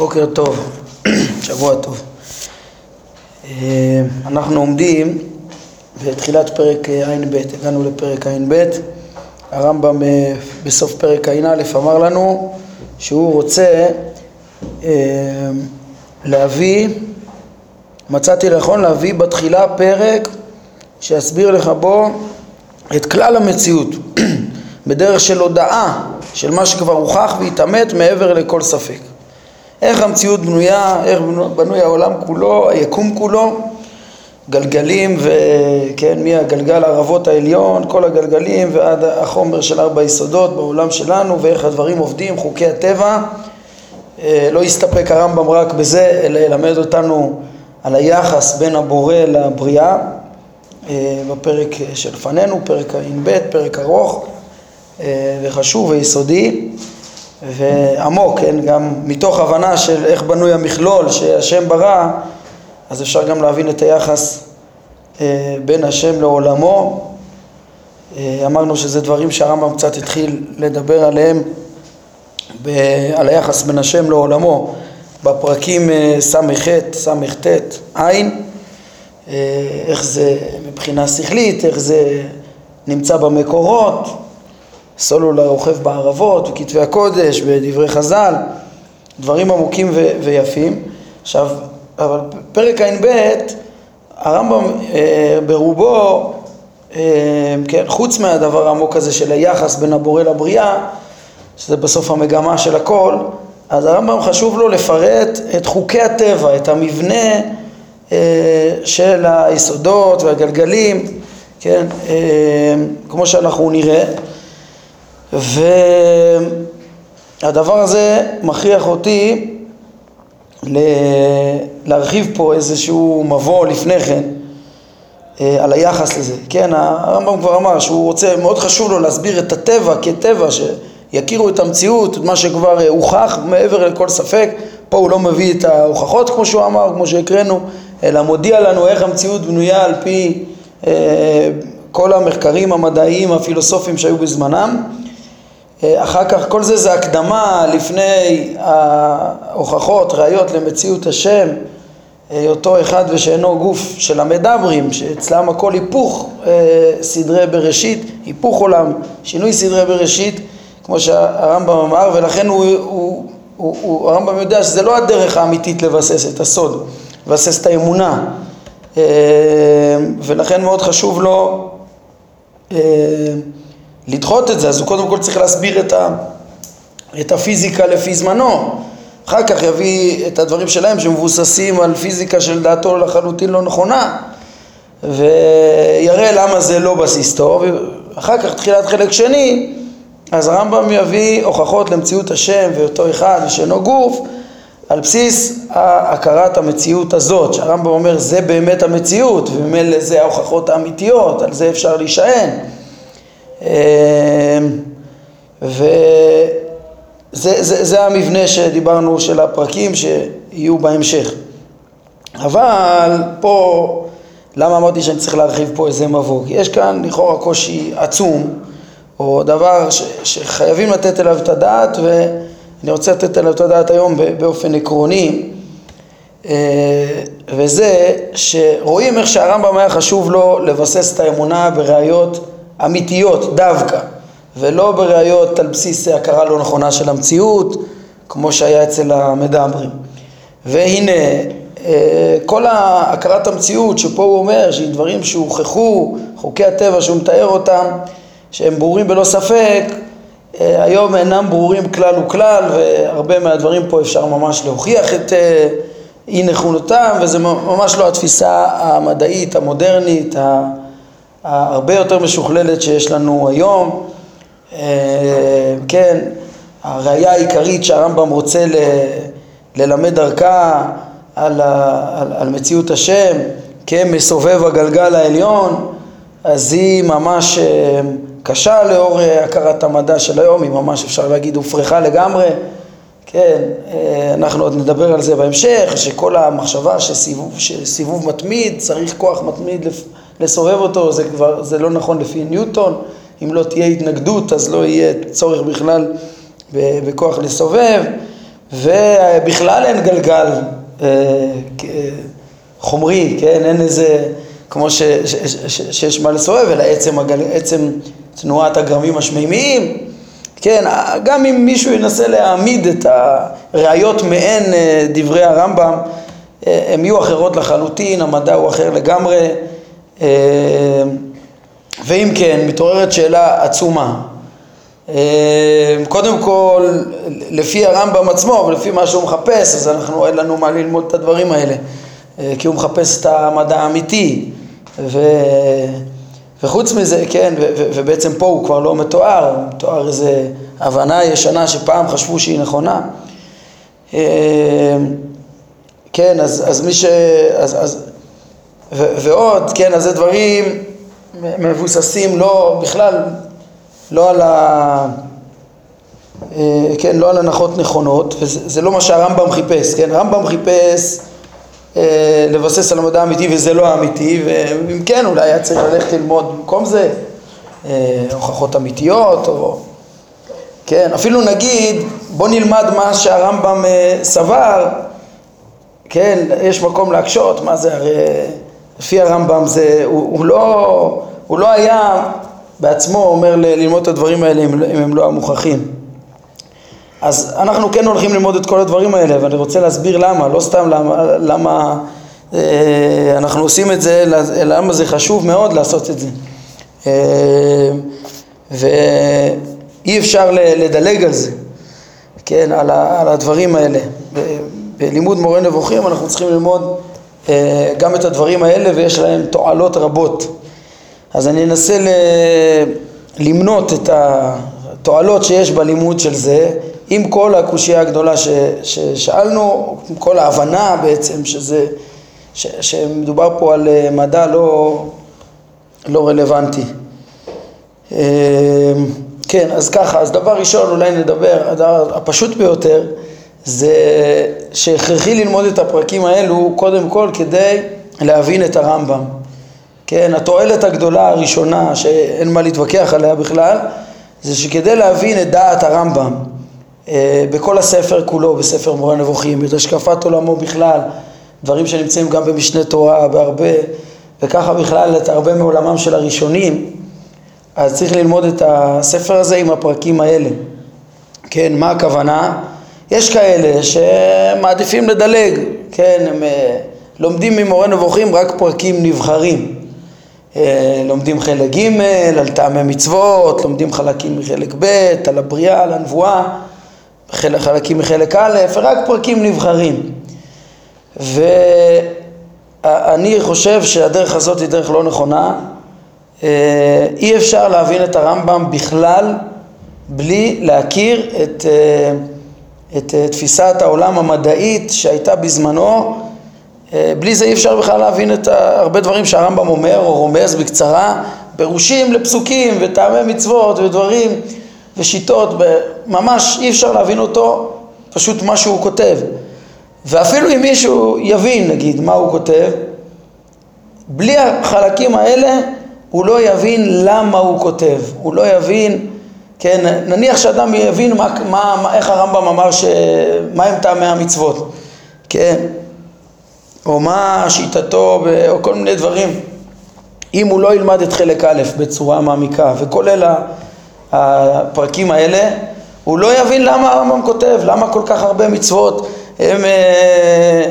בוקר טוב, שבוע טוב. אה, אנחנו עומדים בתחילת פרק ע"ב, הגענו לפרק ע"ב, הרמב"ם אה, בסוף פרק ע"א אמר לנו שהוא רוצה אה, להביא, מצאתי לנכון להביא בתחילה פרק שיסביר לך בו את כלל המציאות בדרך של הודעה של מה שכבר הוכח והתעמת מעבר לכל ספק. איך המציאות בנויה, איך בנוי העולם כולו, היקום כולו, גלגלים וכן, מהגלגל הערבות העליון, כל הגלגלים ועד החומר של ארבע יסודות בעולם שלנו ואיך הדברים עובדים, חוקי הטבע. אה, לא יסתפק הרמב"ם רק בזה, אלא ילמד אותנו על היחס בין הבורא לבריאה אה, בפרק שלפנינו, פרק ע"ב, פרק ארוך אה, וחשוב ויסודי. ועמוק, כן, גם מתוך הבנה של איך בנוי המכלול שהשם ברא, אז אפשר גם להבין את היחס אה, בין השם לעולמו. אה, אמרנו שזה דברים שהרמב"ם קצת התחיל לדבר עליהם, ב, על היחס בין השם לעולמו, בפרקים אה, ס"ח, ס"ט, עין, איך זה מבחינה שכלית, איך זה נמצא במקורות, סולולה רוכב בערבות, וכתבי הקודש, ודברי חז"ל, דברים עמוקים ו- ויפים. עכשיו, אבל פרק ע"ב, הרמב"ם אה, ברובו, אה, כן, חוץ מהדבר העמוק הזה של היחס בין הבורא לבריאה, שזה בסוף המגמה של הכל, אז הרמב"ם חשוב לו לפרט את חוקי הטבע, את המבנה אה, של היסודות והגלגלים, כן, אה, כמו שאנחנו נראה. והדבר הזה מכריח אותי להרחיב פה איזשהו מבוא לפני כן אה, על היחס לזה. כן, הרמב"ם כבר אמר שהוא רוצה, מאוד חשוב לו להסביר את הטבע כטבע, שיכירו את המציאות, את מה שכבר הוכח מעבר לכל ספק. פה הוא לא מביא את ההוכחות כמו שהוא אמר, כמו שהקראנו, אלא מודיע לנו איך המציאות בנויה על פי אה, כל המחקרים המדעיים הפילוסופיים שהיו בזמנם. אה, אחר כך כל זה זה הקדמה לפני ההוכחות, ראיות למציאות השם, אה, אותו אחד ושאינו גוף של המדברים, שאצלם הכל היפוך אה, סדרי בראשית, היפוך עולם, שינוי סדרי בראשית, כמו שהרמב"ם אמר, ולכן הוא, הוא, הוא, הוא, הרמב"ם יודע שזה לא הדרך האמיתית לבסס את הסוד, לבסס את האמונה, ולכן מאוד חשוב לו לדחות את זה, אז הוא קודם כל צריך להסביר את, ה, את הפיזיקה לפי זמנו. אחר כך יביא את הדברים שלהם שמבוססים על פיזיקה שלדעתו לחלוטין לא נכונה ויראה למה זה לא בסיס טוב. אחר כך תחילת חלק שני, אז הרמב"ם יביא הוכחות למציאות השם ואותו אחד ושאינו גוף על בסיס הכרת המציאות הזאת, שהרמב"ם אומר זה באמת המציאות וממילא זה ההוכחות האמיתיות, על זה אפשר להישען. אמ, וזה זה, זה המבנה שדיברנו של הפרקים שיהיו בהמשך. אבל פה, למה אמרתי שאני צריך להרחיב פה איזה מבוא? כי יש כאן לכאורה קושי עצום, או דבר ש, שחייבים לתת אליו את הדעת, ואני רוצה לתת אליו את הדעת היום באופן עקרוני, אה, וזה שרואים איך שהרמב"ם היה חשוב לו לבסס את האמונה בראיות אמיתיות דווקא, ולא בראיות על בסיס הכרה לא נכונה של המציאות, כמו שהיה אצל המדברים. והנה, אה, כל הכרת המציאות שפה הוא אומר שהיא דברים שהוכחו, חוקי הטבע שהוא מתאר אותם, שהם ברורים בלא ספק, אה, היום אינם ברורים כלל וכלל, והרבה מהדברים פה אפשר ממש להוכיח את אה, אי נכונותם, וזה ממש לא התפיסה המדעית, המודרנית, הרבה יותר משוכללת שיש לנו היום. אה, כן, הראייה העיקרית שהרמב"ם רוצה ל, ללמד דרכה על, ה, על, על מציאות השם כמסובב הגלגל העליון, אז היא ממש אה, קשה לאור אה, הכרת המדע של היום, היא ממש אפשר להגיד הופרכה לגמרי. כן, אנחנו עוד נדבר על זה בהמשך, שכל המחשבה שסיבוב, שסיבוב מתמיד, צריך כוח מתמיד לסובב אותו, זה כבר, זה לא נכון לפי ניוטון, אם לא תהיה התנגדות אז לא יהיה צורך בכלל בכוח לסובב, ובכלל אין גלגל אה, חומרי, כן, אין איזה, כמו ש, ש, ש, שיש מה לסובב, אלא עצם, הגל, עצם תנועת הגרמים השמימיים, כן, גם אם מישהו ינסה להעמיד את הראיות מעין אה, דברי הרמב"ם, אה, הן יהיו אחרות לחלוטין, המדע הוא אחר לגמרי, אה, ואם כן, מתעוררת שאלה עצומה. קודם כל, לפי הרמב"ם עצמו ולפי מה שהוא מחפש, אז אנחנו, אין לנו מה ללמוד את הדברים האלה, כי הוא מחפש את המדע האמיתי. ו... וחוץ מזה, כן, ו- ו- ובעצם פה הוא כבר לא מתואר, הוא מתואר איזה הבנה ישנה שפעם חשבו שהיא נכונה. כן, אז, אז מי ש... אז, אז, ועוד, כן, אז זה דברים מבוססים לא, בכלל, לא על ה... אה, כן, לא על הנחות נכונות, וזה לא מה שהרמב"ם חיפש, כן, הרמב"ם חיפש אה, לבסס על המדע האמיתי וזה לא האמיתי, ואם כן אולי היה צריך ללכת ללמוד במקום זה אה, הוכחות אמיתיות, או כן, אפילו נגיד בוא נלמד מה שהרמב"ם אה, סבר, כן, יש מקום להקשות, מה זה הרי לפי הרמב"ם זה, הוא, הוא, לא, הוא לא היה בעצמו אומר ללמוד את הדברים האלה אם, אם הם לא המוכחים אז אנחנו כן הולכים ללמוד את כל הדברים האלה, ואני רוצה להסביר למה, לא סתם למה, למה אה, אנחנו עושים את זה, למה זה חשוב מאוד לעשות את זה. אה, ואי אפשר לדלג על זה, כן, על, ה, על הדברים האלה. בלימוד מורה נבוכים אנחנו צריכים ללמוד גם את הדברים האלה ויש להם תועלות רבות. אז אני אנסה ל, למנות את התועלות שיש בלימוד של זה עם כל הקושייה הגדולה ש, ששאלנו, עם כל ההבנה בעצם שזה, ש, שמדובר פה על אה, מדע לא, לא רלוונטי. אה, כן, אז ככה, אז דבר ראשון אולי נדבר, הדבר הפשוט ביותר זה שהכרחי ללמוד את הפרקים האלו קודם כל כדי להבין את הרמב"ם. כן, התועלת הגדולה הראשונה שאין מה להתווכח עליה בכלל זה שכדי להבין את דעת הרמב"ם אה, בכל הספר כולו, בספר מורה נבוכים, את השקפת עולמו בכלל, דברים שנמצאים גם במשנה תורה בהרבה, וככה בכלל את הרבה מעולמם של הראשונים, אז צריך ללמוד את הספר הזה עם הפרקים האלה. כן, מה הכוונה? יש כאלה שמעדיפים לדלג, כן, הם אה, לומדים ממורה נבוכים רק פרקים נבחרים. אה, לומדים חלק ג' על טעמי מצוות, לומדים חלקים מחלק ב', על הבריאה, על הנבואה. חלקים מחלק א', רק פרקים נבחרים. ואני חושב שהדרך הזאת היא דרך לא נכונה. אה, אי אפשר להבין את הרמב"ם בכלל בלי להכיר את, את אה, תפיסת העולם המדעית שהייתה בזמנו. בלי זה אי אפשר בכלל להבין את הרבה דברים שהרמב"ם אומר או רומז בקצרה, פירושים לפסוקים וטעמי מצוות ודברים ושיטות, ממש אי אפשר להבין אותו, פשוט מה שהוא כותב. ואפילו אם מישהו יבין, נגיד, מה הוא כותב, בלי החלקים האלה הוא לא יבין למה הוא כותב, הוא לא יבין, כן, נניח שאדם יבין מה, מה, איך הרמב"ם אמר, ש... מה הם טעמי המצוות, כן, או מה שיטתו, או כל מיני דברים, אם הוא לא ילמד את חלק א' בצורה מעמיקה, וכולל הפרקים האלה, הוא לא יבין למה הרמב"ם כותב, למה כל כך הרבה מצוות הם, אה,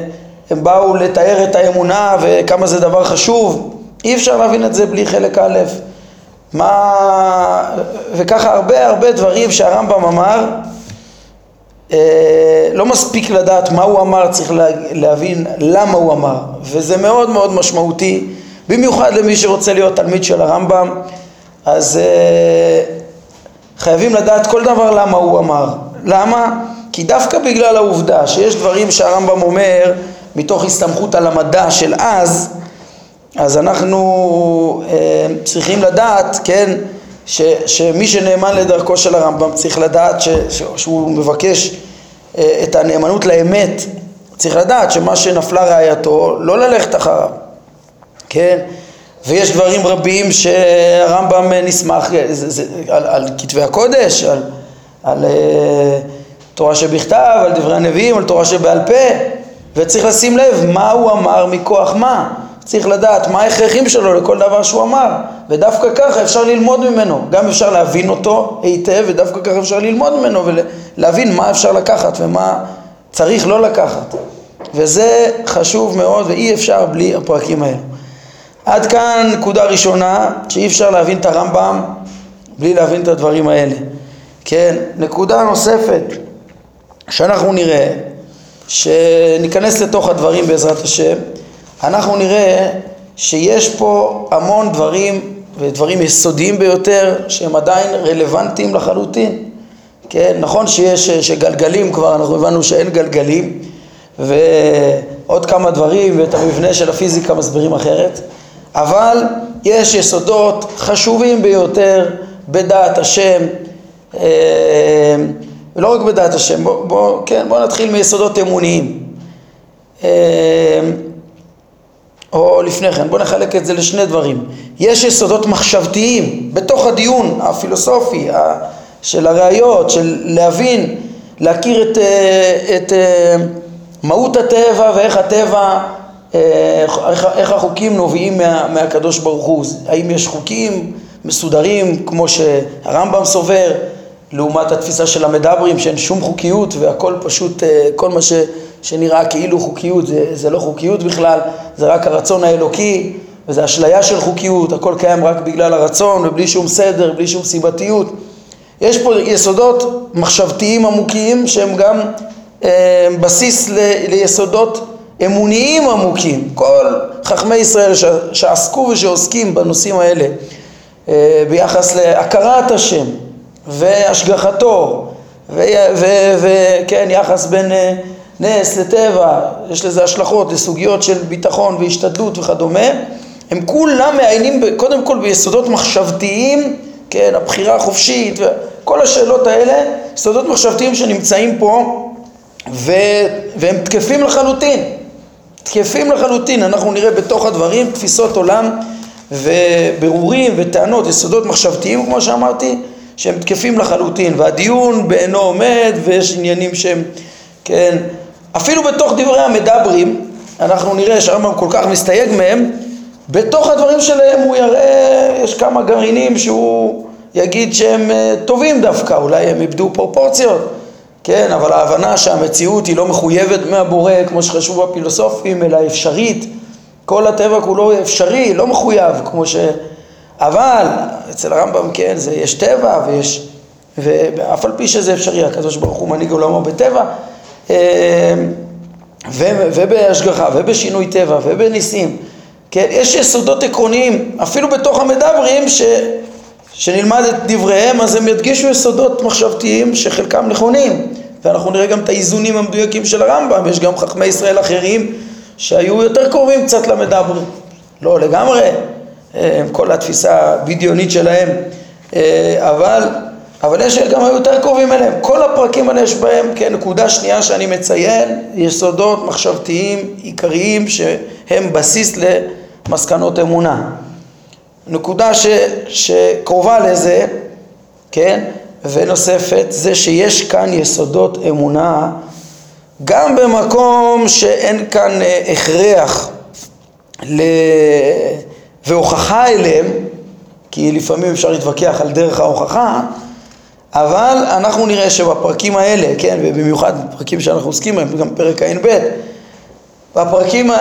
הם באו לתאר את האמונה וכמה זה דבר חשוב, אי אפשר להבין את זה בלי חלק א', מה... וככה הרבה הרבה דברים שהרמב"ם אמר, אה, לא מספיק לדעת מה הוא אמר, צריך להבין למה הוא אמר, וזה מאוד מאוד משמעותי, במיוחד למי שרוצה להיות תלמיד של הרמב"ם, אז אה, חייבים לדעת כל דבר למה הוא אמר. למה? כי דווקא בגלל העובדה שיש דברים שהרמב"ם אומר מתוך הסתמכות על המדע של אז, אז אנחנו אה, צריכים לדעת, כן, ש, שמי שנאמן לדרכו של הרמב"ם צריך לדעת ש, ש, שהוא מבקש אה, את הנאמנות לאמת, צריך לדעת שמה שנפלה ראייתו, לא ללכת אחריו, כן? ויש דברים רבים שהרמב"ם נסמך על, על כתבי הקודש, על, על תורה שבכתב, על דברי הנביאים, על תורה שבעל פה, וצריך לשים לב מה הוא אמר מכוח מה. צריך לדעת מה ההכרחים שלו לכל דבר שהוא אמר, ודווקא ככה אפשר ללמוד ממנו. גם אפשר להבין אותו היטב, ודווקא ככה אפשר ללמוד ממנו ולהבין מה אפשר לקחת ומה צריך לא לקחת. וזה חשוב מאוד ואי אפשר בלי הפרקים האלה. עד כאן נקודה ראשונה, שאי אפשר להבין את הרמב"ם בלי להבין את הדברים האלה. כן, נקודה נוספת שאנחנו נראה, שניכנס לתוך הדברים בעזרת השם, אנחנו נראה שיש פה המון דברים ודברים יסודיים ביותר שהם עדיין רלוונטיים לחלוטין. כן, נכון שיש שגלגלים כבר, אנחנו הבנו שאין גלגלים ועוד כמה דברים ואת המבנה של הפיזיקה מסבירים אחרת אבל יש יסודות חשובים ביותר בדעת השם אה, ולא רק בדעת השם, בוא, בוא, כן, בוא נתחיל מיסודות אמוניים אה, או לפני כן, בוא נחלק את זה לשני דברים. יש יסודות מחשבתיים בתוך הדיון הפילוסופי של הראיות, של להבין, להכיר את, אה, את אה, מהות הטבע ואיך הטבע, אה, איך, איך החוקים נובעים מה, מהקדוש ברוך הוא. האם יש חוקים מסודרים כמו שהרמב"ם סובר, לעומת התפיסה של המדברים שאין שום חוקיות והכל פשוט, כל מה ש... שנראה כאילו חוקיות, זה, זה לא חוקיות בכלל, זה רק הרצון האלוקי, וזה אשליה של חוקיות, הכל קיים רק בגלל הרצון ובלי שום סדר, בלי שום סיבתיות. יש פה יסודות מחשבתיים עמוקים שהם גם אה, בסיס ל, ליסודות אמוניים עמוקים. כל חכמי ישראל ש, שעסקו ושעוסקים בנושאים האלה אה, ביחס להכרת השם והשגחתו וכן, יחס בין אה, נס לטבע, יש לזה השלכות לסוגיות של ביטחון והשתדלות וכדומה, הם כולם מעיינים קודם כל ביסודות מחשבתיים, כן, הבחירה החופשית וכל השאלות האלה, יסודות מחשבתיים שנמצאים פה ו... והם תקפים לחלוטין, תקפים לחלוטין, אנחנו נראה בתוך הדברים תפיסות עולם וברורים וטענות, יסודות מחשבתיים כמו שאמרתי, שהם תקפים לחלוטין. והדיון בעינו עומד ויש עניינים שהם, כן, אפילו בתוך דברי המדברים, אנחנו נראה שהרמב"ם כל כך מסתייג מהם, בתוך הדברים שלהם הוא יראה, יש כמה גרעינים שהוא יגיד שהם אה, טובים דווקא, אולי הם איבדו פרופורציות, כן, אבל ההבנה שהמציאות היא לא מחויבת מהבורא כמו שחשבו הפילוסופים, אלא אפשרית, כל הטבע כולו אפשרי, לא מחויב, כמו ש... אבל אצל הרמב"ם כן, זה יש טבע ויש, ואף על פי שזה אפשרי, הקדוש ברוך הוא מנהיג עולמו בטבע, אמ, ובהשגחה ובשינוי טבע ובניסים, כן, יש יסודות עקרוניים, אפילו בתוך המדברים ש, שנלמד את דבריהם אז הם ידגישו יסודות מחשבתיים שחלקם נכונים. ואנחנו נראה גם את האיזונים המדויקים של הרמב"ם, יש גם חכמי ישראל אחרים שהיו יותר קרובים קצת למדברים, לא לגמרי, כל התפיסה הבדיונית שלהם, אה, אבל אבל יש גם היו יותר קרובים אליהם. כל הפרקים האלה יש בהם, כן, נקודה שנייה שאני מציין, יסודות מחשבתיים עיקריים שהם בסיס למסקנות אמונה. נקודה ש, שקרובה לזה, כן, ונוספת, זה שיש כאן יסודות אמונה גם במקום שאין כאן אה, הכרח ל... והוכחה אליהם, כי לפעמים אפשר להתווכח על דרך ההוכחה, אבל אנחנו נראה שבפרקים האלה, כן, ובמיוחד בפרקים שאנחנו עוסקים בהם, גם פרק ע"ב, בפרקים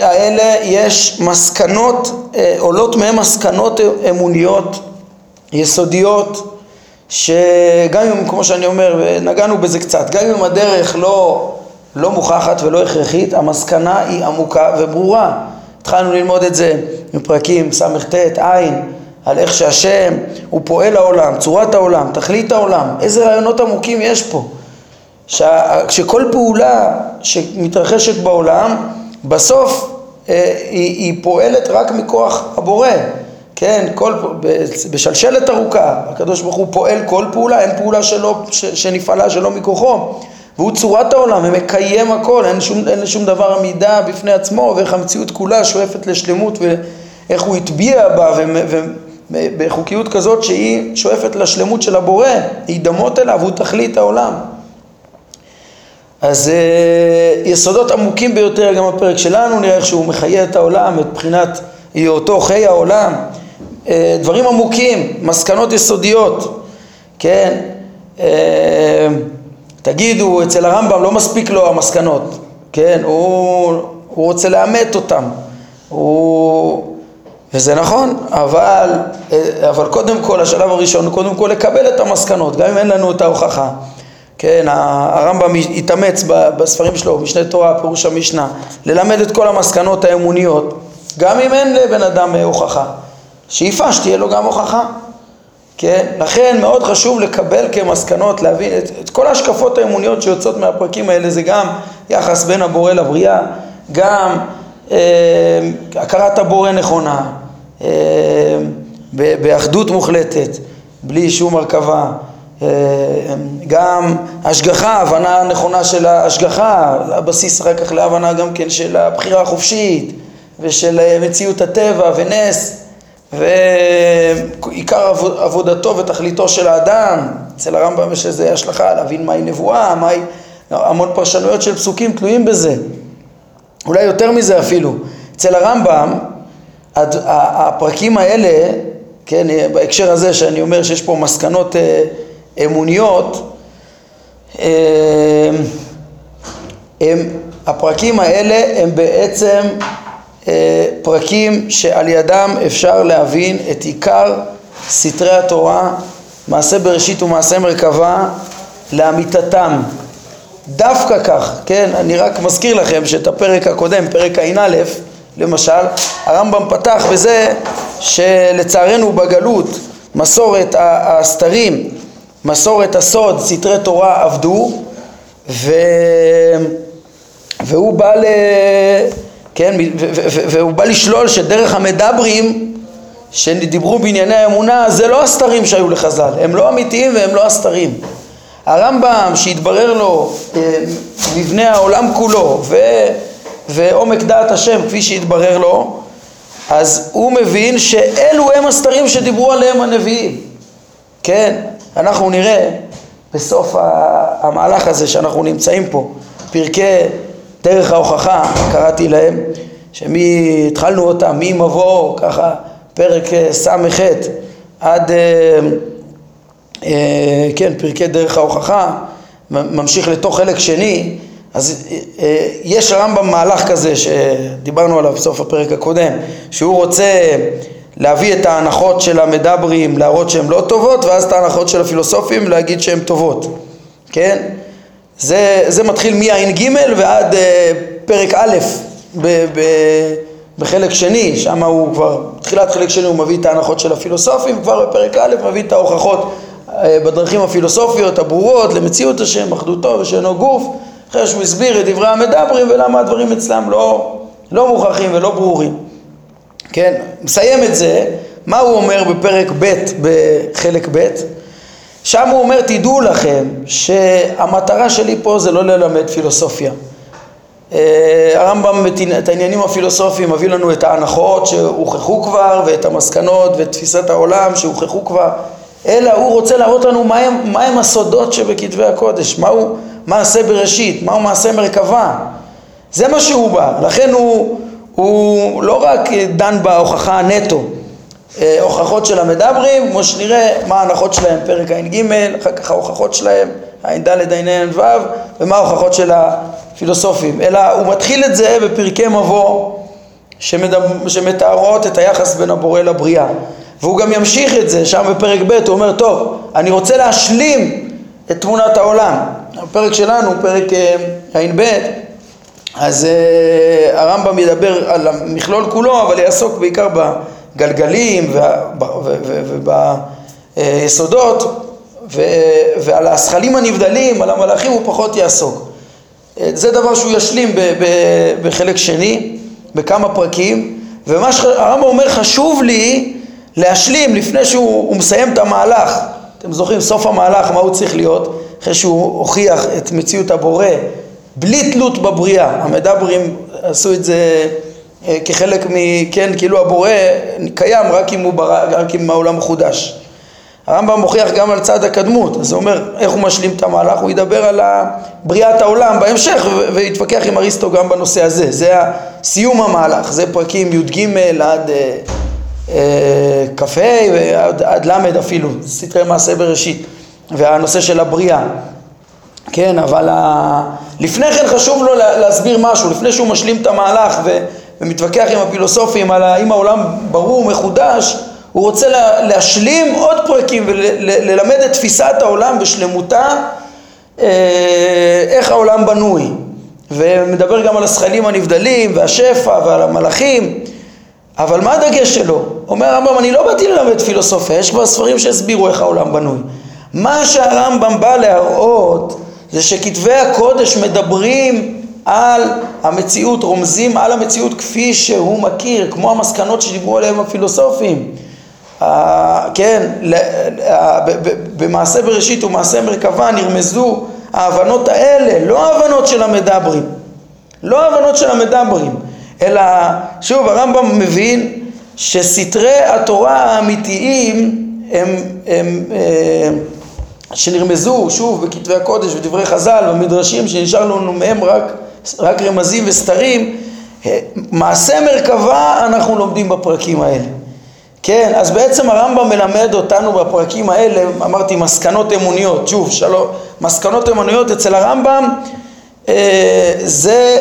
האלה יש מסקנות, אה, עולות מהם מסקנות אמוניות יסודיות, שגם אם, כמו שאני אומר, ונגענו בזה קצת, גם אם הדרך לא, לא מוכחת ולא הכרחית, המסקנה היא עמוקה וברורה. התחלנו ללמוד את זה מפרקים סט, עין, על איך שהשם הוא פועל העולם, צורת העולם, תכלית העולם, איזה רעיונות עמוקים יש פה. שה, שכל פעולה שמתרחשת בעולם, בסוף אה, היא, היא פועלת רק מכוח הבורא, כן, כל, בשלשלת ארוכה, הקדוש ברוך הוא פועל כל פעולה, אין פעולה שלא, ש, שנפעלה שלא מכוחו, והוא צורת העולם ומקיים הכל, אין שום, אין שום דבר עמידה בפני עצמו, ואיך המציאות כולה שואפת לשלמות ואיך הוא הטביע בה ו, ו, בחוקיות כזאת שהיא שואפת לשלמות של הבורא, היא דמות אליו, הוא תכלית העולם. אז uh, יסודות עמוקים ביותר גם בפרק שלנו, נראה איך שהוא מחיה את העולם, את בחינת היותו חי העולם, uh, דברים עמוקים, מסקנות יסודיות, כן? תגידו, אצל הרמב"ם לא מספיק לו המסקנות, כן? הוא, הוא רוצה לאמת אותם, הוא... וזה נכון, אבל, אבל קודם כל, השלב הראשון הוא קודם כל לקבל את המסקנות, גם אם אין לנו את ההוכחה. כן, הרמב"ם התאמץ בספרים שלו, משנה תורה, פירוש המשנה, ללמד את כל המסקנות האמוניות, גם אם אין לבן אדם הוכחה. שאיפה שתהיה לו גם הוכחה. כן? לכן מאוד חשוב לקבל כמסקנות, להבין את, את כל ההשקפות האמוניות שיוצאות מהפרקים האלה, זה גם יחס בין הבורא לבריאה, גם אה, הכרת הבורא נכונה, אה, באחדות מוחלטת, בלי שום הרכבה. אה, גם השגחה, הבנה נכונה של ההשגחה, הבסיס אחר כך להבנה גם כן של הבחירה החופשית ושל אה, מציאות הטבע ונס ועיקר עבודתו ותכליתו של האדם, אצל הרמב"ם יש איזו השלכה להבין מהי נבואה, מהי, המון פרשנויות של פסוקים תלויים בזה, אולי יותר מזה אפילו, אצל הרמב"ם הפרקים האלה, כן, בהקשר הזה שאני אומר שיש פה מסקנות אה, אמוניות, אה, הם, הפרקים האלה הם בעצם אה, פרקים שעל ידם אפשר להבין את עיקר סתרי התורה, מעשה בראשית ומעשה מרכבה, לאמיתתם. דווקא כך, כן, אני רק מזכיר לכם שאת הפרק הקודם, פרק ע"א, למשל, הרמב"ם פתח בזה שלצערנו בגלות מסורת הסתרים מסורת הסוד, סתרי תורה עבדו, ו... והוא בא ל... כן, והוא בא לשלול שדרך המדברים שדיברו בענייני האמונה זה לא הסתרים שהיו לחז"ל, הם לא אמיתיים והם לא הסתרים. הרמב"ם שהתברר לו אה, מבנה העולם כולו ו... ועומק דעת השם כפי שהתברר לו, אז הוא מבין שאלו הם הסתרים שדיברו עליהם הנביאים, כן? אנחנו נראה בסוף המהלך הזה שאנחנו נמצאים פה, פרקי דרך ההוכחה, קראתי להם, שמי, התחלנו אותם ממבוא, ככה, פרק אה, ס"ח עד, אה, אה, כן, פרקי דרך ההוכחה, ממשיך לתוך חלק שני, אז יש לרמב"ם מהלך כזה שדיברנו עליו בסוף הפרק הקודם, שהוא רוצה להביא את ההנחות של המדברים, להראות שהן לא טובות, ואז את ההנחות של הפילוסופים להגיד שהן טובות, כן? זה, זה מתחיל מע"ג ועד uh, פרק א' ב, ב, בחלק שני, שם הוא כבר, תחילת חלק שני הוא מביא את ההנחות של הפילוסופים, כבר בפרק א' מביא את ההוכחות uh, בדרכים הפילוסופיות הברורות למציאות השם, אחדותו ושאינו גוף, אחרי שהוא הסביר את דברי המדברים ולמה הדברים אצלם לא, לא מוכרחים ולא ברורים. כן, מסיים את זה, מה הוא אומר בפרק ב' בחלק ב'? שם הוא אומר, תדעו לכם שהמטרה שלי פה זה לא ללמד פילוסופיה. אה, הרמב"ם את העניינים הפילוסופיים מביא לנו את ההנחות שהוכחו כבר ואת המסקנות ואת תפיסת העולם שהוכחו כבר, אלא הוא רוצה להראות לנו מהם, מהם הסודות שבכתבי הקודש, מהו מעשה בראשית, מהו מעשה מרכבה. זה מה שהוא בא, לכן הוא, הוא לא רק דן בהוכחה נטו, אה, הוכחות של המדברים, כמו שנראה מה ההנחות שלהם, פרק ע"ג, אחר כך ההוכחות שלהם, ע"ד, ע"ו, ומה ההוכחות של הפילוסופים, אלא הוא מתחיל את זה בפרקי מבוא שמתארות את היחס בין הבורא לבריאה, והוא גם ימשיך את זה, שם בפרק ב' הוא אומר, טוב, אני רוצה להשלים את תמונת העולם, הפרק שלנו, פרק אה, ע"ב, אז uh, הרמב"ם ידבר על המכלול כולו, אבל יעסוק בעיקר בגלגלים וביסודות ועל הזכלים הנבדלים, על המלאכים הוא פחות יעסוק. אה, זה דבר שהוא ישלים בחלק שני, בכמה פרקים, ומה שהרמב"ם אומר חשוב לי להשלים לפני שהוא מסיים את המהלך, אתם זוכרים סוף המהלך מה הוא צריך להיות, אחרי שהוא הוכיח את מציאות הבורא בלי תלות בבריאה, המדברים עשו את זה אה, כחלק מ... כן, כאילו הבורא קיים רק אם, הוא ברא, רק אם העולם מחודש. הרמב"ם מוכיח גם על צד הקדמות, אז הוא אומר איך הוא משלים את המהלך, הוא ידבר על בריאת העולם בהמשך ויתווכח עם אריסטו גם בנושא הזה, זה סיום המהלך, זה פרקים י"ג עד אה, אה, כ"ה ועד עד ל' אפילו, סתרי מעשה בראשית והנושא של הבריאה, כן, אבל ה... לפני כן חשוב לו להסביר משהו, לפני שהוא משלים את המהלך ו... ומתווכח עם הפילוסופים על האם העולם ברור, מחודש, הוא רוצה להשלים עוד פרקים וללמד את תפיסת העולם בשלמותה, אה, איך העולם בנוי. ומדבר גם על השכלים הנבדלים והשפע ועל המלאכים, אבל מה הדגש שלו? אומר הרמב"ם, אני לא באתי ללמד פילוסופיה, יש כבר ספרים שהסבירו איך העולם בנוי. מה שהרמב"ם בא להראות זה שכתבי הקודש מדברים על המציאות, רומזים על המציאות כפי שהוא מכיר, כמו המסקנות שדיברו עליהם הפילוסופים. כן, במעשה בראשית ומעשה מרכבה נרמזו ההבנות האלה, לא ההבנות של המדברים, לא ההבנות של המדברים, אלא שוב הרמב"ם מבין שסתרי התורה האמיתיים הם, הם, הם אה, שנרמזו שוב בכתבי הקודש ודברי חז"ל במדרשים שנשאר לנו מהם רק, רק רמזים וסתרים, אה, מעשה מרכבה אנחנו לומדים בפרקים האלה. כן, אז בעצם הרמב"ם מלמד אותנו בפרקים האלה, אמרתי מסקנות אמוניות, שוב, שלום, מסקנות אמוניות אצל הרמב"ם אה, זה,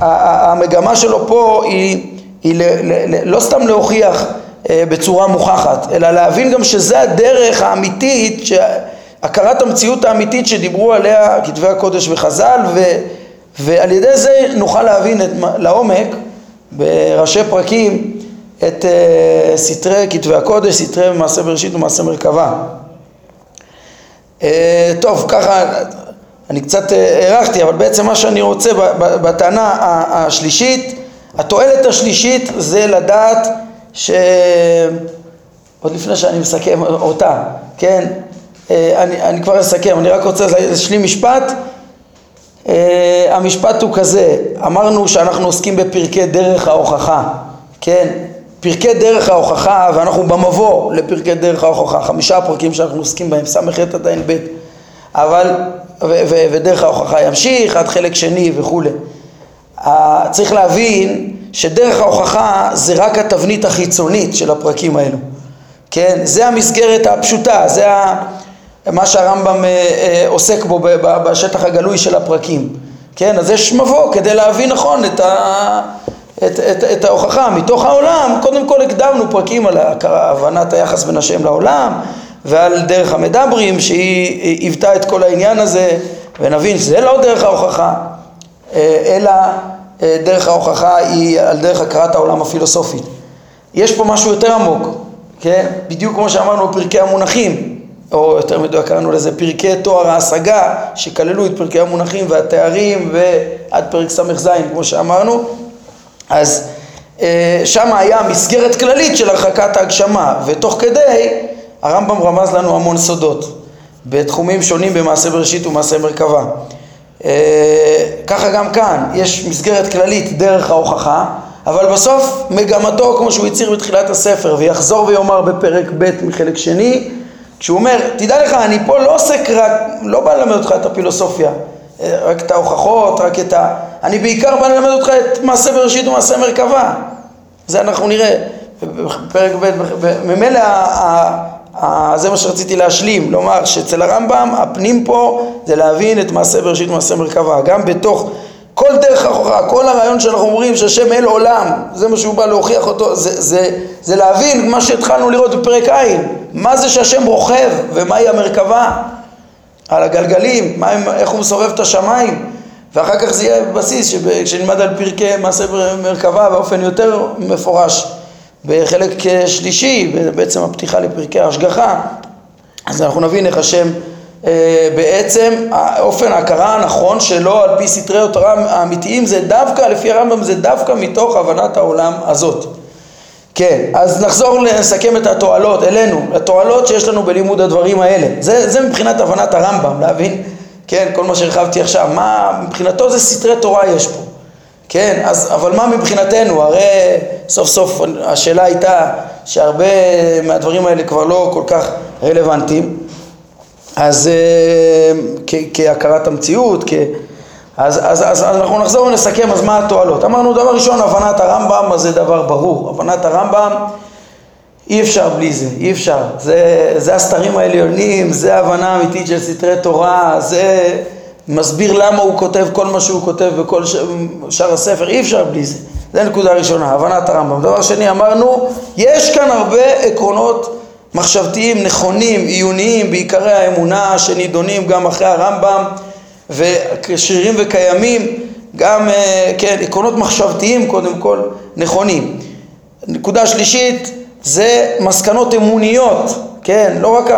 המגמה שלו פה היא, היא ל, ל, ל, לא סתם להוכיח בצורה מוכחת, אלא להבין גם שזה הדרך האמיתית, הכרת המציאות האמיתית שדיברו עליה כתבי הקודש וחז"ל, ו, ועל ידי זה נוכל להבין את, לעומק בראשי פרקים את uh, סתרי כתבי הקודש, סתרי מעשה בראשית ומעשה מרכבה. Uh, טוב, ככה אני קצת הארכתי, אבל בעצם מה שאני רוצה בטענה השלישית, התועלת השלישית זה לדעת ש... עוד לפני שאני מסכם אותה, כן? אני, אני כבר אסכם, אני רק רוצה להשלים משפט. המשפט הוא כזה, אמרנו שאנחנו עוסקים בפרקי דרך ההוכחה, כן? פרקי דרך ההוכחה, ואנחנו במבוא לפרקי דרך ההוכחה, חמישה פרקים שאנחנו עוסקים בהם, ס"ח עד ע"ב, אבל, ו, ו, ודרך ההוכחה ימשיך עד חלק שני וכולי. צריך להבין שדרך ההוכחה זה רק התבנית החיצונית של הפרקים האלו, כן? זה המסגרת הפשוטה, זה. מה שהרמב"ם אה, אה, עוסק בו בשטח הגלוי של הפרקים, כן? אז יש מבוא כדי להבין נכון את ה... את, את, את ההוכחה מתוך העולם, קודם כל הקדמנו פרקים על הבנת היחס בין השם לעולם ועל דרך המדברים שהיא היוותה את כל העניין הזה ונבין שזה לא דרך ההוכחה אה, אלא דרך ההוכחה היא על דרך הכרת העולם הפילוסופית. יש פה משהו יותר עמוק, כן? בדיוק כמו שאמרנו פרקי המונחים או יותר מדויק קראנו לזה פרקי תואר ההשגה שכללו את פרקי המונחים והתארים ועד פרק ס"ז כמו שאמרנו אז אה, שם היה מסגרת כללית של הרחקת ההגשמה, ותוך כדי הרמב"ם רמז לנו המון סודות בתחומים שונים במעשה בראשית ומעשה מרכבה. אה, ככה גם כאן, יש מסגרת כללית דרך ההוכחה, אבל בסוף מגמתו, כמו שהוא הצהיר בתחילת הספר, ויחזור ויאמר בפרק ב' מחלק שני, כשהוא אומר, תדע לך, אני פה לא עוסק רק, לא בא ללמד אותך את הפילוסופיה, רק את ההוכחות, רק את ה... אני בעיקר בא ללמד אותך את מעשה בראשית ומעשה מרכבה. זה אנחנו נראה בפרק ב', ממילא זה מה שרציתי להשלים, לומר שאצל הרמב"ם הפנים פה זה להבין את מעשה בראשית ומעשה מרכבה. גם בתוך כל דרך ההוכחה, כל הרעיון שאנחנו אומרים שהשם אל עולם, זה מה שהוא בא להוכיח אותו, זה, זה, זה להבין מה שהתחלנו לראות בפרק ע', מה זה שהשם רוכב ומהי המרכבה. על הגלגלים, מה, איך הוא מסובב את השמיים ואחר כך זה יהיה בסיס כשנלמד על פרקי מעשה מרכבה באופן יותר מפורש בחלק שלישי, בעצם הפתיחה לפרקי ההשגחה אז אנחנו נבין איך השם אה, בעצם אופן ההכרה הנכון שלו על פי סתרי התורה האמיתיים זה דווקא, לפי הרמב"ם זה דווקא מתוך הבנת העולם הזאת כן, אז נחזור לסכם את התועלות אלינו, התועלות שיש לנו בלימוד הדברים האלה. זה, זה מבחינת הבנת הרמב"ם, להבין, כן, כל מה שהרחבתי עכשיו, מה מבחינתו זה סתרי תורה יש פה. כן, אז, אבל מה מבחינתנו? הרי סוף סוף השאלה הייתה שהרבה מהדברים האלה כבר לא כל כך רלוונטיים, אז אה, כהכרת המציאות, כ... אז, אז, אז, אז אנחנו נחזור ונסכם אז מה התועלות. אמרנו דבר ראשון הבנת הרמב"ם אז זה דבר ברור, הבנת הרמב"ם אי אפשר בלי זה, אי אפשר, זה, זה הסתרים העליונים, זה ההבנה האמיתית של סתרי תורה, זה מסביר למה הוא כותב כל מה שהוא כותב בכל שאר הספר, אי אפשר בלי זה, זה נקודה ראשונה, הבנת הרמב"ם. דבר שני אמרנו, יש כאן הרבה עקרונות מחשבתיים נכונים, עיוניים, בעיקרי האמונה שנידונים גם אחרי הרמב"ם ושרירים וקיימים, גם, אה, כן, עקרונות מחשבתיים קודם כל נכונים. נקודה שלישית זה מסקנות אמוניות, כן, לא רק,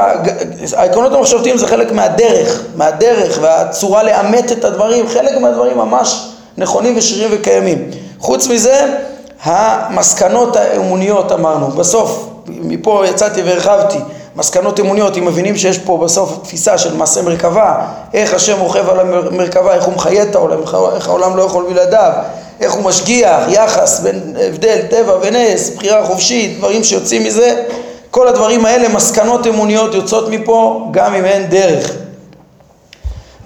העקרונות המחשבתיים זה חלק מהדרך, מהדרך והצורה לאמת את הדברים, חלק מהדברים ממש נכונים ושרירים וקיימים. חוץ מזה, המסקנות האמוניות אמרנו, בסוף, מפה יצאתי והרחבתי, מסקנות אמוניות, אם מבינים שיש פה בסוף תפיסה של מעשה מרכבה, איך השם רוכב על המרכבה, איך הוא מחיה את העולם, איך העולם לא יכול בלעדיו, איך הוא משגיח, יחס בין הבדל, טבע ונס, בחירה חופשית, דברים שיוצאים מזה, כל הדברים האלה, מסקנות אמוניות יוצאות מפה גם אם אין דרך.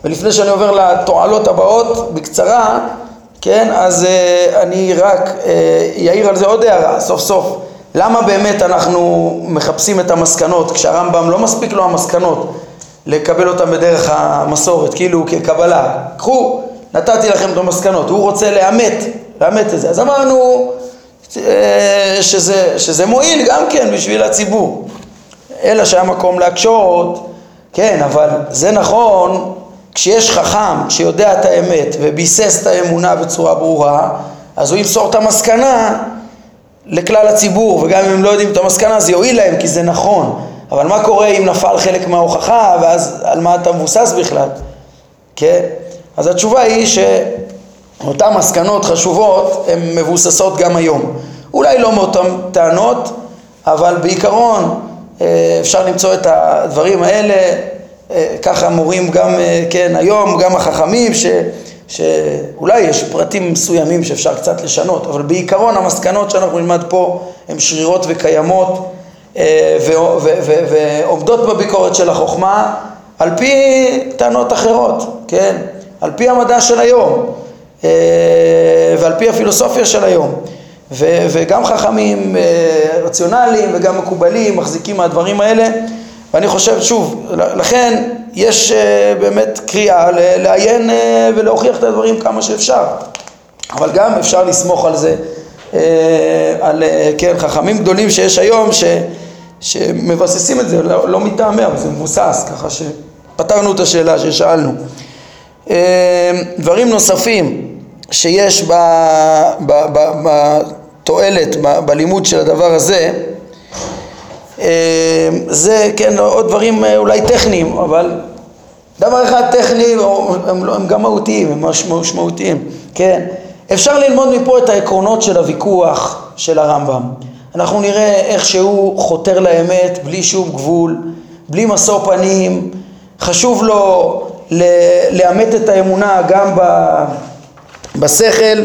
ולפני שאני עובר לתועלות הבאות, בקצרה, כן, אז uh, אני רק אעיר uh, על זה עוד הערה, סוף סוף. למה באמת אנחנו מחפשים את המסקנות כשהרמב"ם לא מספיק לו המסקנות לקבל אותם בדרך המסורת, כאילו כקבלה. קחו, נתתי לכם את המסקנות, הוא רוצה לאמת, לאמת את זה. אז אמרנו אה, שזה, שזה מועיל גם כן בשביל הציבור. אלא שהיה מקום להקשות, כן, אבל זה נכון כשיש חכם שיודע את האמת וביסס את האמונה בצורה ברורה, אז הוא ימסור את המסקנה לכלל הציבור, וגם אם הם לא יודעים את המסקנה זה יועיל להם כי זה נכון. אבל מה קורה אם נפל חלק מההוכחה ואז על מה אתה מבוסס בכלל? כן? אז התשובה היא שאותן מסקנות חשובות הן מבוססות גם היום. אולי לא מאותן טענות, אבל בעיקרון אה, אפשר למצוא את הדברים האלה, אה, ככה מורים גם, אה, כן, היום, גם החכמים, ש... שאולי יש פרטים מסוימים שאפשר קצת לשנות, אבל בעיקרון המסקנות שאנחנו נלמד פה הן שרירות וקיימות ועומדות בביקורת של החוכמה על פי טענות אחרות, כן? על פי המדע של היום ועל פי הפילוסופיה של היום. ו- וגם חכמים אה, רציונליים וגם מקובלים מחזיקים מהדברים האלה. ואני חושב שוב, לכן יש אה, באמת קריאה לעיין ולהוכיח את הדברים כמה שאפשר. אבל גם אפשר לסמוך על זה, על כן, חכמים גדולים שיש היום ש, שמבססים את זה, לא, לא מטעמי, אבל זה מבוסס, ככה שפתרנו את השאלה ששאלנו. דברים נוספים שיש בתועלת, בלימוד של הדבר הזה, אמ, זה כן עוד דברים אה, אולי טכניים, אבל דבר אחד טכני, הם, לא, הם גם מהותיים, הם משמעותיים, כן? אפשר ללמוד מפה את העקרונות של הוויכוח של הרמב"ם. אנחנו נראה איך שהוא חותר לאמת בלי שום גבול, בלי משוא פנים, חשוב לו לאמת את האמונה גם בשכל,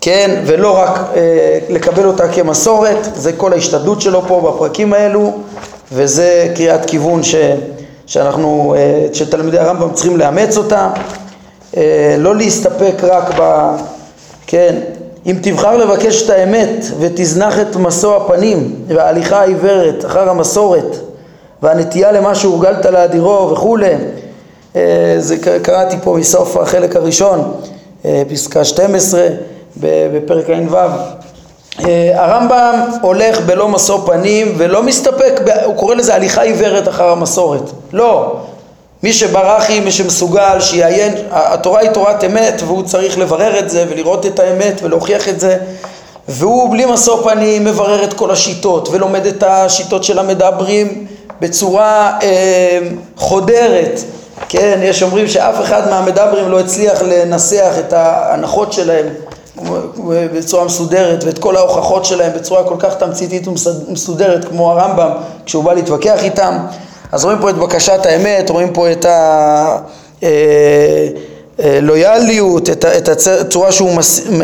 כן, ולא רק אה, לקבל אותה כמסורת, זה כל ההשתדלות שלו פה בפרקים האלו, וזה קריאת כיוון ש, שאנחנו, אה, שתלמידי הרמב"ם צריכים לאמץ אותה, אה, לא להסתפק רק ב... כן, אם תבחר לבקש את האמת ותזנח את משוא הפנים וההליכה העיוורת אחר המסורת והנטייה למה שהורגלת להדירו וכולי אה, זה קראתי פה מסוף החלק הראשון, פסקה 12 בפרק ע"ו. אה, הרמב"ם הולך בלא משוא פנים ולא מסתפק, הוא קורא לזה הליכה עיוורת אחר המסורת. לא. מי שברכי, מי שמסוגל, שיעיין, התורה היא תורת אמת והוא צריך לברר את זה ולראות את האמת ולהוכיח את זה והוא בלי משוא פנים מברר את כל השיטות ולומד את השיטות של המדברים בצורה אה, חודרת כן, יש אומרים שאף אחד מהמדברים לא הצליח לנסח את ההנחות שלהם בצורה מסודרת ואת כל ההוכחות שלהם בצורה כל כך תמציתית ומסודרת כמו הרמב"ם כשהוא בא להתווכח איתם אז רואים פה את בקשת האמת, רואים פה את ה... אה, לויאליות, את, הצורה שהוא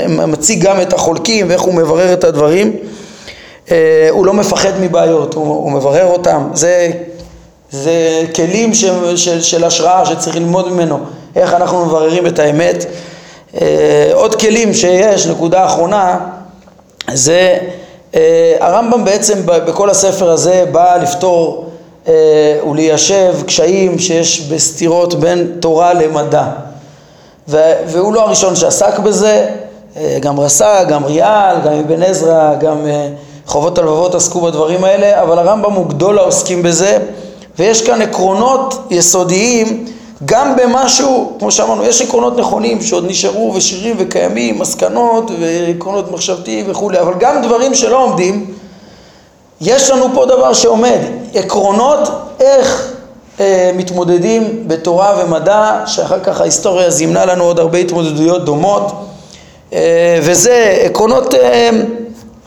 מציג גם את החולקים ואיך הוא מברר את הדברים. הוא לא מפחד מבעיות, הוא, הוא מברר אותם. זה, זה כלים ש, של, של השראה שצריך ללמוד ממנו, איך אנחנו מבררים את האמת. עוד כלים שיש, נקודה אחרונה, זה הרמב"ם בעצם בכל הספר הזה בא לפתור וליישב קשיים שיש בסתירות בין תורה למדע. והוא לא הראשון שעסק בזה, גם רס"א, גם ריאל, גם אבן עזרא, גם חובות הלבבות עסקו בדברים האלה, אבל הרמב"ם הוא גדול העוסקים בזה, ויש כאן עקרונות יסודיים גם במשהו, כמו שאמרנו, יש עקרונות נכונים שעוד נשארו ושירים וקיימים, מסקנות ועקרונות מחשבתיים וכולי, אבל גם דברים שלא עומדים, יש לנו פה דבר שעומד, עקרונות איך אה, מתמודדים בתורה ומדע, שאחר כך ההיסטוריה זימנה לנו עוד הרבה התמודדויות דומות, אה, וזה עקרונות אה,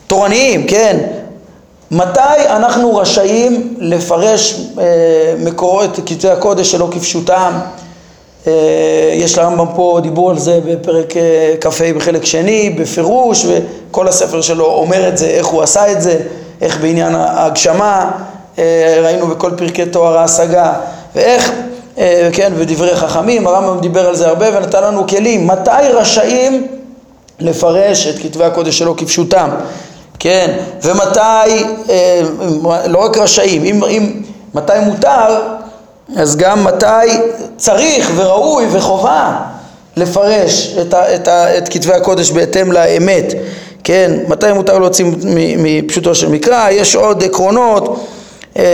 תורניים, כן? מתי אנחנו רשאים לפרש אה, מקורות כתבי הקודש שלא כפשוטם? אה, יש לרמב"ם פה דיבור על זה בפרק אה, כ"ה בחלק שני, בפירוש, וכל הספר שלו אומר את זה, איך הוא עשה את זה, איך בעניין ההגשמה, אה, ראינו בכל פרקי תואר ההשגה, ואיך, אה, כן, ודברי חכמים, הרמב"ם דיבר על זה הרבה ונתן לנו כלים, מתי רשאים לפרש את כתבי הקודש שלו כפשוטם? כן, ומתי, אה, לא רק רשאים, אם, אם, מתי מותר, אז גם מתי צריך וראוי וחובה לפרש את, ה, את, ה, את כתבי הקודש בהתאם לאמת, כן, מתי מותר להוציא מפשוטו של מקרא, יש עוד עקרונות אה,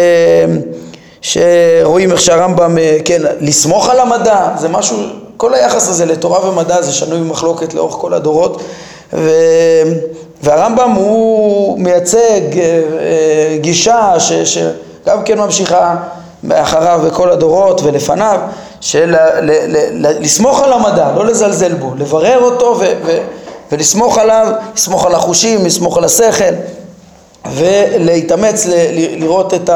שרואים איך שהרמב"ם, אה, כן, לסמוך על המדע, זה משהו, כל היחס הזה לתורה ומדע זה שנוי במחלוקת לאורך כל הדורות, ו... והרמב"ם הוא מייצג אה, אה, גישה ש, שגם כן ממשיכה אחריו בכל הדורות ולפניו, של ל, ל, ל, לסמוך על המדע, לא לזלזל בו, לברר אותו ו, ו, ולסמוך עליו, לסמוך על החושים, לסמוך על השכל ולהתאמץ ל, ל, לראות את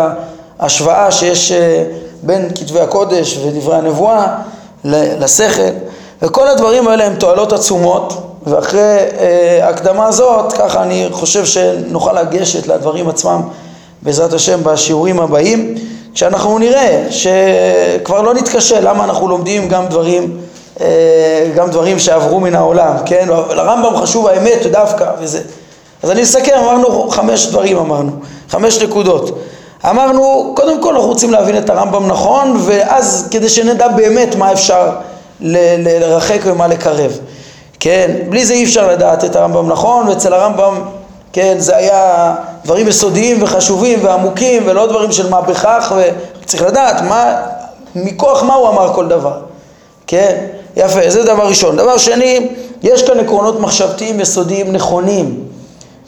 ההשוואה שיש אה, בין כתבי הקודש ודברי הנבואה לשכל וכל הדברים האלה הם תועלות עצומות ואחרי אה, הקדמה הזאת, ככה אני חושב שנוכל לגשת לדברים עצמם בעזרת השם בשיעורים הבאים, כשאנחנו נראה שכבר לא נתקשה למה אנחנו לומדים גם דברים, אה, גם דברים שעברו מן העולם, כן? לרמב"ם חשוב האמת דווקא וזה. אז אני אסכם, אמרנו חמש דברים אמרנו, חמש נקודות. אמרנו, קודם כל אנחנו רוצים להבין את הרמב"ם נכון, ואז כדי שנדע באמת מה אפשר לרחק ומה לקרב. כן, בלי זה אי אפשר לדעת את הרמב"ם נכון, ואצל הרמב"ם, כן, זה היה דברים יסודיים וחשובים ועמוקים ולא דברים של מה בכך, וצריך לדעת מה, מכוח מה הוא אמר כל דבר, כן, יפה, זה דבר ראשון. דבר שני, יש כאן עקרונות מחשבתיים יסודיים נכונים.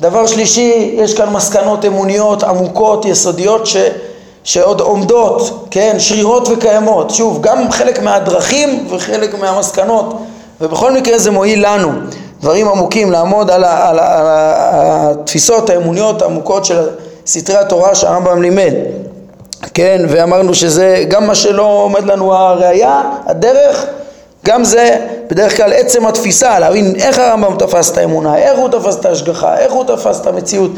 דבר שלישי, יש כאן מסקנות אמוניות עמוקות, יסודיות, ש, שעוד עומדות, כן, שרירות וקיימות. שוב, גם חלק מהדרכים וחלק מהמסקנות ובכל מקרה זה מועיל לנו, דברים עמוקים, לעמוד על, ה, על, ה, על התפיסות האמוניות העמוקות של סתרי התורה שהרמב"ם לימד, כן, ואמרנו שזה גם מה שלא עומד לנו הראייה, הדרך, גם זה בדרך כלל עצם התפיסה, להבין איך הרמב"ם תפס את האמונה, איך הוא תפס את ההשגחה, איך הוא תפס את המציאות,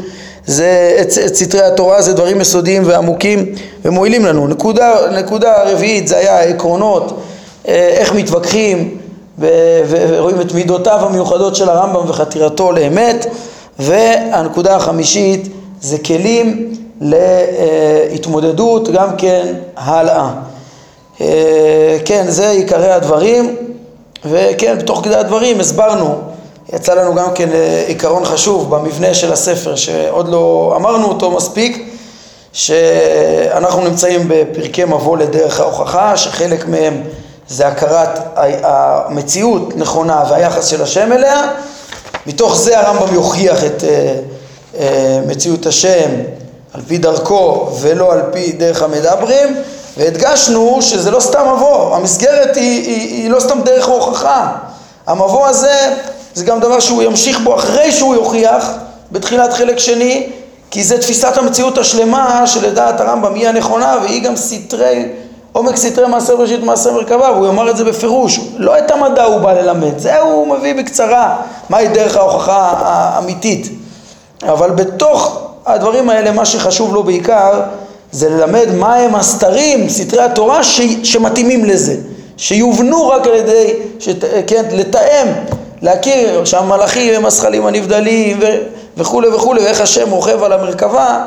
זה, את, את סתרי התורה זה דברים יסודיים ועמוקים ומועילים לנו. נקודה, נקודה רביעית זה היה עקרונות, אה, איך מתווכחים, ורואים את מידותיו המיוחדות של הרמב"ם וחתירתו לאמת והנקודה החמישית זה כלים להתמודדות גם כן הלאה. אה, כן, זה עיקרי הדברים וכן, בתוך כדי הדברים הסברנו, יצא לנו גם כן אה, עיקרון חשוב במבנה של הספר שעוד לא אמרנו אותו מספיק שאנחנו נמצאים בפרקי מבוא לדרך ההוכחה שחלק מהם זה הכרת המציאות נכונה והיחס של השם אליה, מתוך זה הרמב"ם יוכיח את אה, אה, מציאות השם על פי דרכו ולא על פי דרך המדברים, והדגשנו שזה לא סתם מבוא, המסגרת היא, היא, היא לא סתם דרך ההוכחה, המבוא הזה זה גם דבר שהוא ימשיך בו אחרי שהוא יוכיח בתחילת חלק שני, כי זה תפיסת המציאות השלמה שלדעת הרמב"ם היא הנכונה והיא גם סתרי עומק סתרי מעשה בראשית מעשה מרכבה, והוא יאמר את זה בפירוש. לא את המדע הוא בא ללמד, זה הוא מביא בקצרה מהי דרך ההוכחה האמיתית. אבל בתוך הדברים האלה, מה שחשוב לו בעיקר, זה ללמד מהם הסתרים, סתרי התורה, ש... שמתאימים לזה. שיובנו רק על ידי, שת... כן, לתאם, להכיר שהמלאכים הם הזכלים הנבדלים ו... וכולי וכולי, ואיך השם רוכב על המרכבה.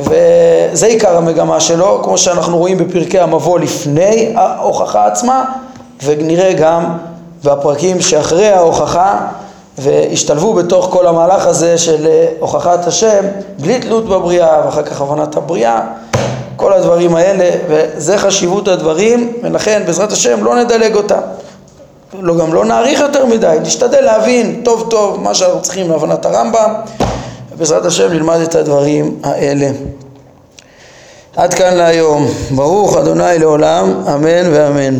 וזה עיקר המגמה שלו, כמו שאנחנו רואים בפרקי המבוא לפני ההוכחה עצמה, ונראה גם בפרקים שאחרי ההוכחה, והשתלבו בתוך כל המהלך הזה של הוכחת השם, בלי תלות בבריאה, ואחר כך הבנת הבריאה, כל הדברים האלה, וזה חשיבות הדברים, ולכן בעזרת השם לא נדלג אותם. לא, גם לא נאריך יותר מדי, נשתדל להבין טוב טוב מה שאנחנו צריכים להבנת הרמב"ם. בעזרת השם נלמד את הדברים האלה. עד כאן להיום. ברוך אדוני לעולם, אמן ואמן.